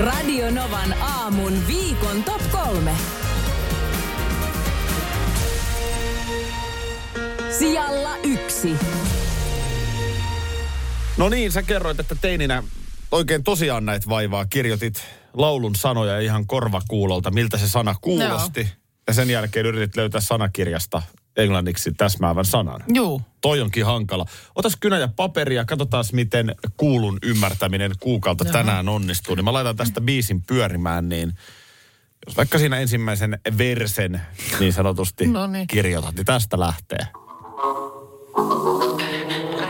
Radio Novan aamun viikon top kolme. Sijalla yksi. No niin, sä kerroit, että teininä oikein tosiaan näitä vaivaa. Kirjoitit laulun sanoja ihan korvakuulolta, miltä se sana kuulosti. Ja sen jälkeen yritit löytää sanakirjasta englanniksi täsmäävän sanan. Juu. Toi onkin hankala. Otas kynä ja paperia, katsotaan miten kuulun ymmärtäminen kuukalta Jaha. tänään onnistuu. Niin mä laitan tästä biisin pyörimään, niin jos vaikka siinä ensimmäisen versen niin sanotusti No niin. kirjoitat, niin tästä lähtee.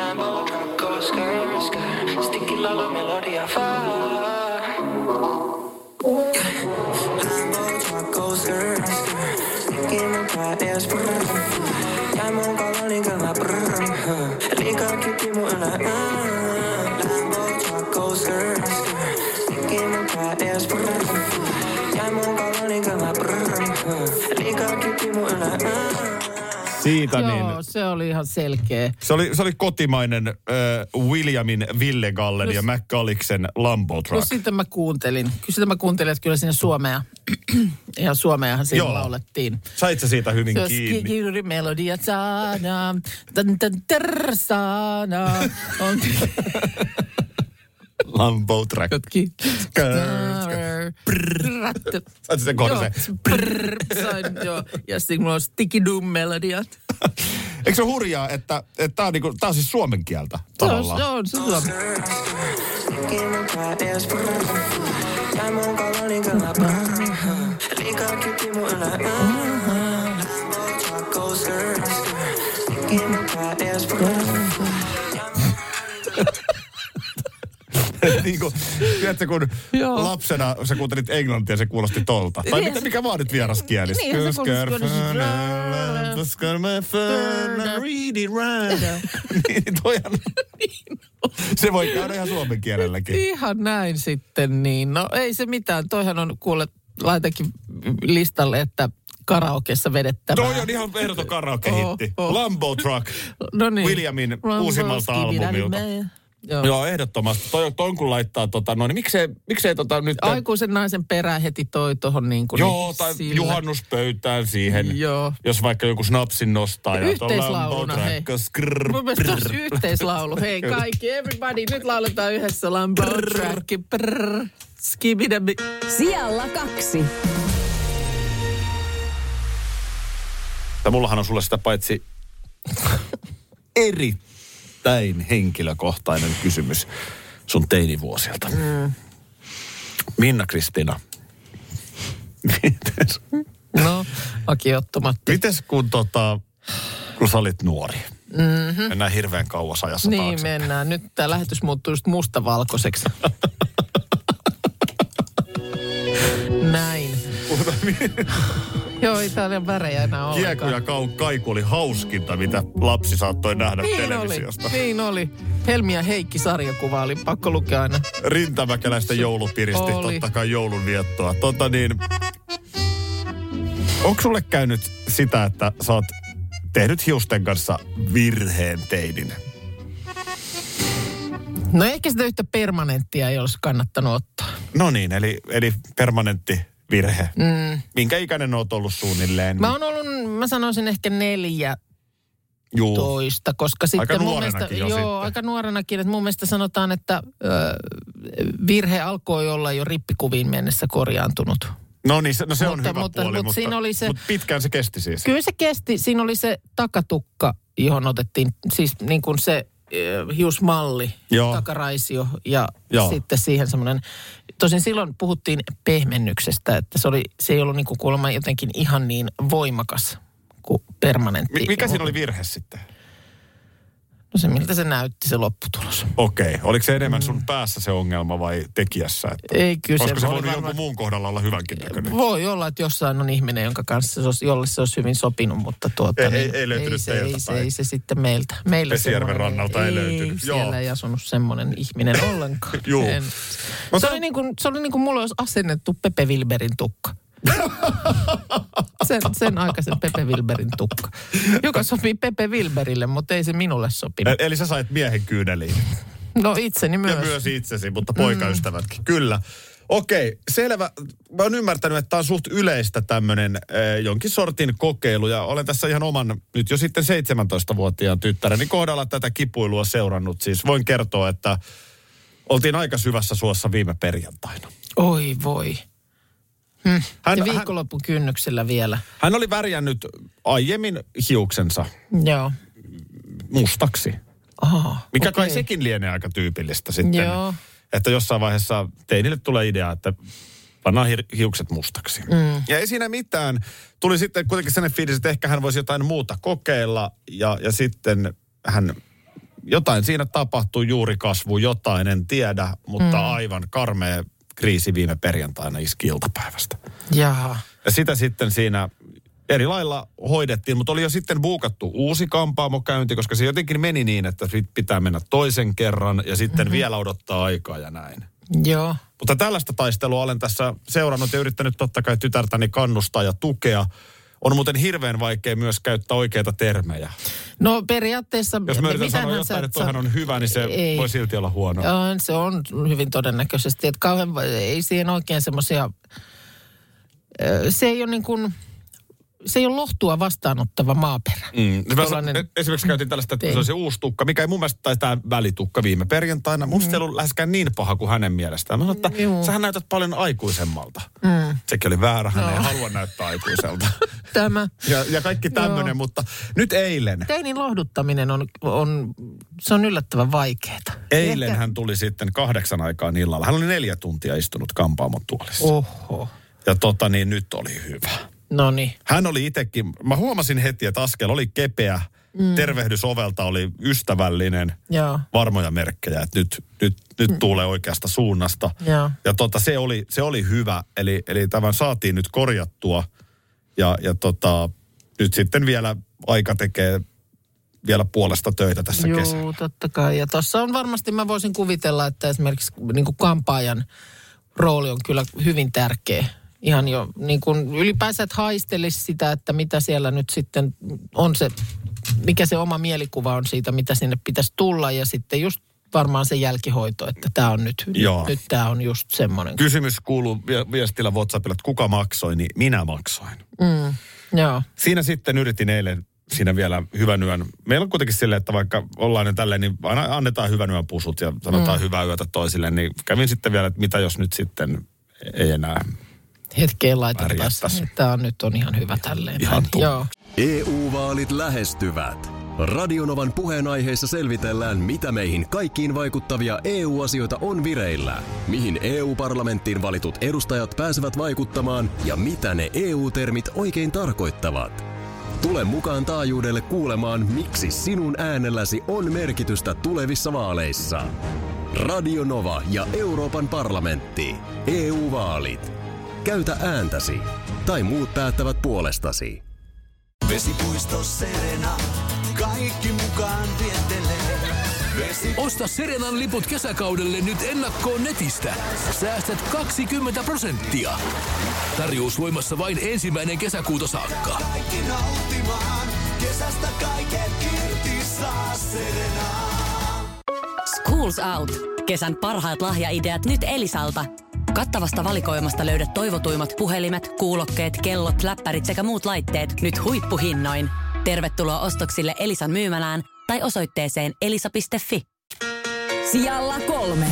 Lambo truck brrr. Liikaa kipi mun ylä. Siitä Joo, niin. se oli ihan selkeä. Se oli, se oli kotimainen äh, Williamin Ville Gallen No ja McCalliksen Lambo No Truck. sitä mä kuuntelin. Kyllä sitä mä kuuntelin, että kyllä sinne Suomea, ihan Suomeahan siinä Joo. laulettiin. Sait sä siitä hyvin Se kiinni? skikiri melodia sana, tan tan ter sana. On Lambo Truck. jotkin. Sait sen kohdan Joo, se. prrr, sain, joo. Ja sitten mulla on sticky doom melodiat. Eikö se ole hurjaa, että, että tämä on, niinku, tää on siis suomen kieltä Se on, tavallaan? se on, se on. Sticky mun niin kuin, tiedätkö, kun Joo. lapsena sä kuuntelit englantia, se kuulosti tolta. Tai Niin, mitä, mikä vaan nyt vieras kieli. Niin, se kuulosti- Niin, se voi käydä ihan suomen kielelläkin. Ihan näin sitten niin. No ei se mitään. Toihan on kuule, laitakin listalle, että karaokeessa vedettävää. Toi on ihan ehdoton karaoke-hitti. Oh, oh. Lambo Truck. no niin. Williamin Rambo, uusimmalta albumilta. Joo. Joo, ehdottomasti. Toi, toi kun laittaa tota, no niin miksei, miksei tota nyt... Aikuisen naisen perä heti toi tohon niin kuin Joo, niin tai sillä. juhannuspöytään siihen. Joo. Jos vaikka joku snapsin nostaa. ja Yhteislauluna, hei. Skrrr, Mun mielestä tosi yhteislaulu. Hei kaikki, everybody, nyt lauletaan yhdessä Lambo Track. Prrr. Skibidabi. Sijalla kaksi. Ja mullahan on sulle sitä paitsi erittäin henkilökohtainen kysymys sun teinivuosilta. Mm. Minna Kristiina. Mites, No, Aki Ottomatti. mites kun, tota, kun sä olit nuori? Mm-hmm. Mennään hirveän kauas ajassa Niin taakse. mennään. Nyt tämä lähetys muuttuu just mustavalkoiseksi. Näin. Joo, täällä värejä enää ollenkaan. Kieku ja kau- kaiku oli hauskinta, mitä lapsi saattoi nähdä Niin oli, televisiosta. niin oli. Helmi ja Heikki sarjakuva oli pakko lukea aina. Rintamäkeläisten joulupiristi, Oli. totta kai joulun viettoa. Tota niin, onko sulle käynyt sitä, että sä oot tehnyt hiusten kanssa virheen teinin? No ehkä sitä yhtä permanenttia ei olisi kannattanut ottaa. No niin, eli, eli permanentti virhe. Mm. Minkä ikäinen oot ollut suunnilleen? Mä oon ollut, mä sanoisin ehkä neljä Juu. toista, koska sitten Aika mun mielestä, jo joo, sitten. aika nuorenakin, että mun mielestä sanotaan, että ö, virhe alkoi olla jo rippikuviin mennessä korjaantunut. No niin, se, no se on Mutta- hyvä mutta- puoli, mutta mutta, siinä oli se- mutta pitkään se kesti siis. Kyllä se kesti, siinä oli se takatukka, johon otettiin, siis niin kuin se hiusmalli, Joo. takaraisio ja Joo. sitten siihen semmoinen, tosin silloin puhuttiin pehmennyksestä, että se, oli, se ei ollut niin kuin kuulemma jotenkin ihan niin voimakas kuin permanentti. Mi- mikä siinä oli virhe sitten? No se, miltä se näytti se lopputulos. Okei. Oliko se enemmän sun päässä se ongelma vai tekijässä? Että, Ei kyse. olisiko se oli voinut varmaan- jonkun muun kohdalla olla hyvänkin näköinen? Voi olla, että jossain on ihminen, jonka kanssa se olisi, jolle se olisi hyvin sopinut, mutta tuota, Ei- niin, ei- ei löytynyt ei, se, ei, se, ei se sitten meiltä. Meillä Vesijärven semmoinen- rannalta ei löytynyt. Siellä Joo. ei asunut semmoinen ihminen ollenkaan. Juu. En. Se, se- oli niin kuin, se oli niin kuin mulla olisi asennettu Pepe Wilberin tukka. sen, sen aikaisen Pepe Wilberin tukka, joka sopii Pepe Wilberille, mutta ei se minulle sopinut. E- Eli sä sait miehen kyyneliin. No itseni myös. Ja myös itsesi, mutta poikaystävätkin. Kyllä. Okei, selvä. Mä oon ymmärtänyt, että tämä on suht yleistä tämmöinen äh, jonkin sortin kokeilu. Ja olen tässä ihan oman, nyt jo sitten 17-vuotiaan tyttäreni kohdalla tätä kipuilua seurannut. Siis voin kertoa, että oltiin aika syvässä suossa viime perjantaina. Oi voi. Hän, Ja hän, viikonloppun kynnyksellä vielä. hän oli värjännyt aiemmin hiuksensa Joo. mustaksi. Aha, Mikä okei. kai sekin lienee aika tyypillistä sitten. Joo. Että jossain vaiheessa teinille tulee idea, että pannaan hi- hiukset mustaksi. Mm. Ja ei siinä mitään. Tuli sitten kuitenkin sellainen fiilis, että ehkä hän voisi jotain muuta kokeilla. Ja, ja sitten hän, jotain siinä tapahtui, juuri kasvu, jotain, en tiedä. Mutta mm. aivan karmea kriisi viime perjantaina iski iltapäivästä. Jaha. Ja sitä sitten siinä eri lailla hoidettiin, mutta oli jo sitten buukattu uusi kampaamokäynti, koska se jotenkin meni niin, että pitää mennä toisen kerran ja sitten mm-hmm. vielä odottaa aikaa ja näin. Joo. Mutta tällaista taistelua olen tässä seurannut ja yrittänyt totta kai tytärtäni kannustaa ja tukea. On muuten hirveän vaikea myös käyttää oikeita termejä. No periaatteessa... Jos mä yritän sanoa jotain, et että toihan on hyvä, niin se Ei. voi silti olla huono. On, se on hyvin todennäköisesti, että kauhean, ei siihen oikein semmoisia, se ei ole niin kuin, se ei ole lohtua vastaanottava maaperä. Mm. Tuollainen- sa- esimerkiksi käytin tällaista, että se oli se uusi tukka, mikä ei mun mielestä, tai tämä välitukka viime perjantaina. Musta mm. ei ollut läheskään niin paha kuin hänen mielestään. Mä sanoin, että Juu. sähän näytät paljon aikuisemmalta. Mm. Sekin oli väärä, hän ei halua näyttää aikuiselta. Tämä ja, ja kaikki tämmöinen, mutta nyt eilen. teinin lohduttaminen on, on, se on yllättävän vaikeaa. Eilen hän tuli sitten kahdeksan aikaan illalla. Hän oli neljä tuntia istunut kampaamon tuolissa. Oh. Oho. Ja tota niin, nyt oli hyvä. No niin. Hän oli itsekin, mä huomasin heti, että askel oli kepeä. Mm. Tervehdys ovelta oli ystävällinen. Joo. varmoja merkkejä, että nyt, nyt, nyt tulee oikeasta suunnasta. Joo. Ja tota, se, oli, se oli hyvä, eli, eli tämän saatiin nyt korjattua. Ja, ja tota, nyt sitten vielä aika tekee vielä puolesta töitä tässä Joo, kesällä. totta kai. Ja tuossa on varmasti, mä voisin kuvitella, että esimerkiksi niin kuin kampaajan rooli on kyllä hyvin tärkeä. Ihan jo niin kuin ylipäänsä, että haistelisi sitä, että mitä siellä nyt sitten on se, mikä se oma mielikuva on siitä, mitä sinne pitäisi tulla. Ja sitten just varmaan se jälkihoito, että tämä on nyt, Joo. nyt, nyt tämä on just semmoinen. Kysymys kuuluu vi- viestillä WhatsAppilla, että kuka maksoi, niin minä maksoin. Mm, joo. Siinä sitten yritin eilen siinä vielä hyvän yön. Meillä on kuitenkin silleen, että vaikka ollaan ne tälleen, niin aina annetaan hyvän yön pusut ja sanotaan mm. hyvää yötä toisille. Niin kävin sitten vielä, että mitä jos nyt sitten ei enää Hetkeen laitettaisiin. Tämä on nyt on ihan hyvä tälleen. Ihan. Joo. EU-vaalit lähestyvät. Radionovan puheenaiheessa selvitellään, mitä meihin kaikkiin vaikuttavia EU-asioita on vireillä, mihin EU-parlamenttiin valitut edustajat pääsevät vaikuttamaan ja mitä ne EU-termit oikein tarkoittavat. Tule mukaan taajuudelle kuulemaan, miksi sinun äänelläsi on merkitystä tulevissa vaaleissa. Radio Nova ja Euroopan parlamentti. EU-vaalit. Käytä ääntäsi. Tai muut päättävät puolestasi. Vesipuisto Serena, kaikki mukaan viettelee. Vesi... Osta Serenan liput kesäkaudelle nyt ennakkoon netistä. Säästät 20 prosenttia. Tarjous voimassa vain ensimmäinen kesäkuuta saakka. Kaikki nauttimaan, kesästä kaiken irti saa Serena. Schools Out. Kesän parhaat lahjaideat nyt Elisalta. Kattavasta valikoimasta löydät toivotuimmat puhelimet, kuulokkeet, kellot, läppärit sekä muut laitteet nyt huippuhinnoin. Tervetuloa ostoksille Elisan myymälään tai osoitteeseen elisa.fi. Sijalla kolme.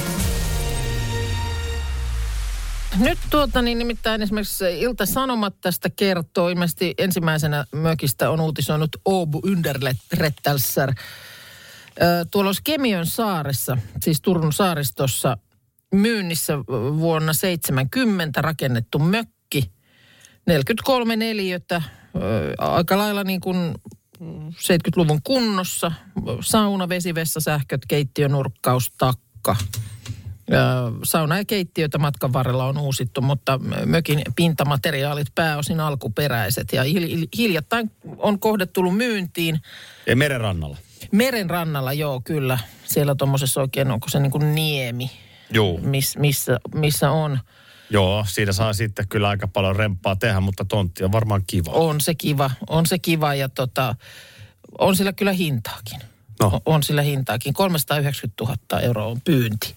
Nyt tuota niin nimittäin esimerkiksi Ilta-Sanomat tästä kertoo. Ilmeisesti ensimmäisenä mökistä on uutisoinut Åbo Underrättelser. Ö, Tuolla olisi Kemiön saaressa, siis Turun saaristossa, myynnissä vuonna 70 rakennettu mökki. 43 neliötä, aika lailla niin kuin 70-luvun kunnossa. Sauna, vesivessa, sähköt, keittiönurkkaus, takka. Sauna ja keittiötä matkan varrella on uusittu, mutta mökin pintamateriaalit pääosin alkuperäiset. Ja hil- hil- hiljattain on kohde tullut myyntiin. Ei meren rannalla. Meren rannalla, joo, kyllä. Siellä tuommoisessa oikein, onko se niin kuin niemi, Joo. miss, missä, missä on. Joo, siinä saa sitten kyllä aika paljon remppaa tehdä, mutta tontti on varmaan kiva. On se kiva, on se kiva ja tota, on sillä kyllä hintaakin. No. O- On sillä hintaakin. 390 000 euroa on pyynti.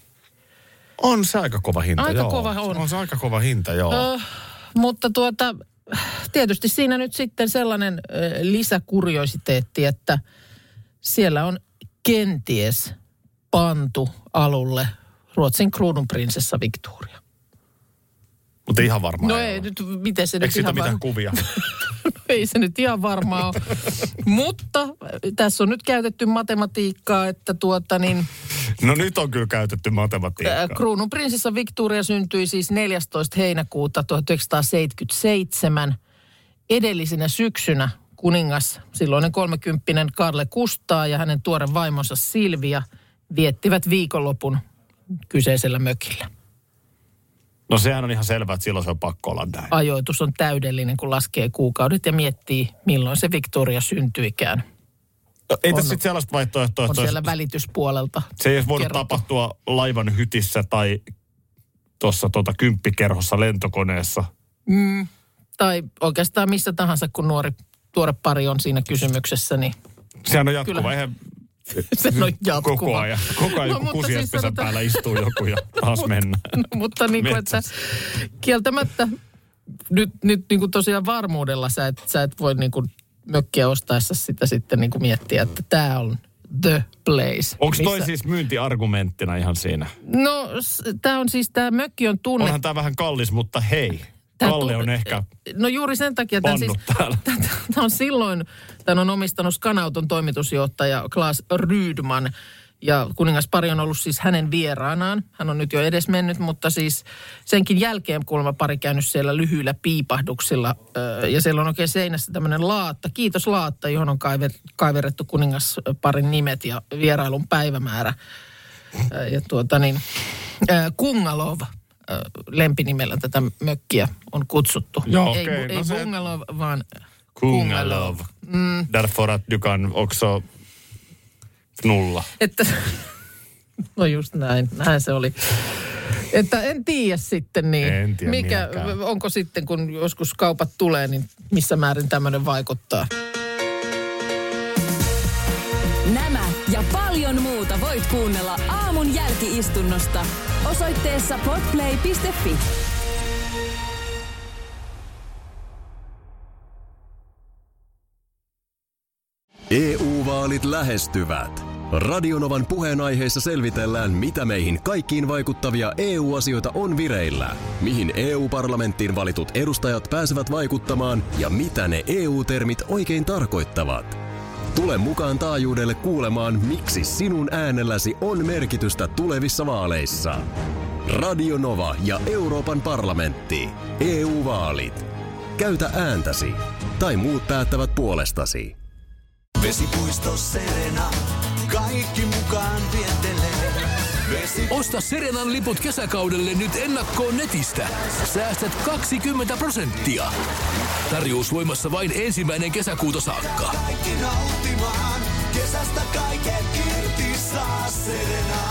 On se aika kova hinta, Aika joo. kova on. On se aika kova hinta, joo. Ö, mutta tuota, tietysti siinä nyt sitten sellainen ö, lisäkuriositeetti, että siellä on kenties pantu alulle Ruotsin kruununprinsessa Victoria. Mutta ihan varmaan No ei ole. nyt, miten se Eikö nyt ihan mitään var- kuvia? ei se nyt ihan varmaa ole. Mutta tässä on nyt käytetty matematiikkaa, että tuota niin, No nyt on kyllä käytetty matematiikkaa. ää, kruununprinsessa Victoria syntyi siis 14. heinäkuuta 1977. Edellisenä syksynä kuningas, silloinen kolmekymppinen Karle Kustaa ja hänen tuore vaimonsa Silvia viettivät viikonlopun kyseisellä mökillä. No sehän on ihan selvää, että silloin se on pakko olla näin. Ajoitus on täydellinen, kun laskee kuukaudet ja miettii, milloin se Victoria syntyikään. No, ei tässä sitten sellaista vaihtoehtoa, On siellä olisi, välityspuolelta se ei olisi voinut kerrottu. tapahtua laivan hytissä tai tuossa tota, kymppikerhossa lentokoneessa. Tai oikeastaan missä tahansa, kun nuori tuore pari on siinä kysymyksessä, niin Sehän on jatkuva. Kyllä. Eihän se on jatkuva. koko ajan, koko ajan No, siis sanotaan- päällä istuu joku ja taas mennään. No, mutta niin kuin, että kieltämättä nyt, nyt niin kuin tosiaan varmuudella sä et, sä et voi niin kuin mökkiä ostaessa sitä sitten niin kuin miettiä, että tämä on the place. Onko toi missä- siis myyntiargumenttina ihan siinä? No tämä on siis, tämä mökki on tunne. Onhan tämä vähän kallis, mutta hei, Kalle on ehkä No juuri sen takia, tämä siis, on silloin, tämän on omistanut Skanauton toimitusjohtaja Klaas Rydman. Ja kuningaspari on ollut siis hänen vieraanaan. Hän on nyt jo edes mennyt, mutta siis senkin jälkeen kuulemma pari käynyt siellä lyhyillä piipahduksilla. Ja siellä on oikein seinässä tämmöinen laatta, kiitos laatta, johon on kaiver, kaiverrettu kuningasparin nimet ja vierailun päivämäärä. Ja tuota niin, Kungalov öö, lempinimellä tätä mökkiä on kutsuttu. Joo, ei, okei, ei no se- Bungalov, vaan Kungalov. Mm. Därför att du kan också knulla. Että, no just näin, näin se oli. Että en tiedä sitten niin, En tiedä mikä, onko sitten kun joskus kaupat tulee, niin missä määrin tämmöinen vaikuttaa. Ja paljon muuta voit kuunnella aamun jälkiistunnosta osoitteessa podplay.fi. EU-vaalit lähestyvät. Radionovan puheenaiheessa selvitellään, mitä meihin kaikkiin vaikuttavia EU-asioita on vireillä, mihin EU-parlamenttiin valitut edustajat pääsevät vaikuttamaan ja mitä ne EU-termit oikein tarkoittavat. Tule mukaan taajuudelle kuulemaan, miksi sinun äänelläsi on merkitystä tulevissa vaaleissa. Radio Nova ja Euroopan parlamentti. EU-vaalit. Käytä ääntäsi. Tai muut päättävät puolestasi. Vesipuisto Serena, kaikki mukaan vientelee. Vesi Osta Serenan liput kesäkaudelle nyt ennakkoon netistä. Säästät 20 prosenttia. Tarjous voimassa vain ensimmäinen kesäkuuta saakka. kaikki nauttimaan, kesästä kaiken irti saa Serena.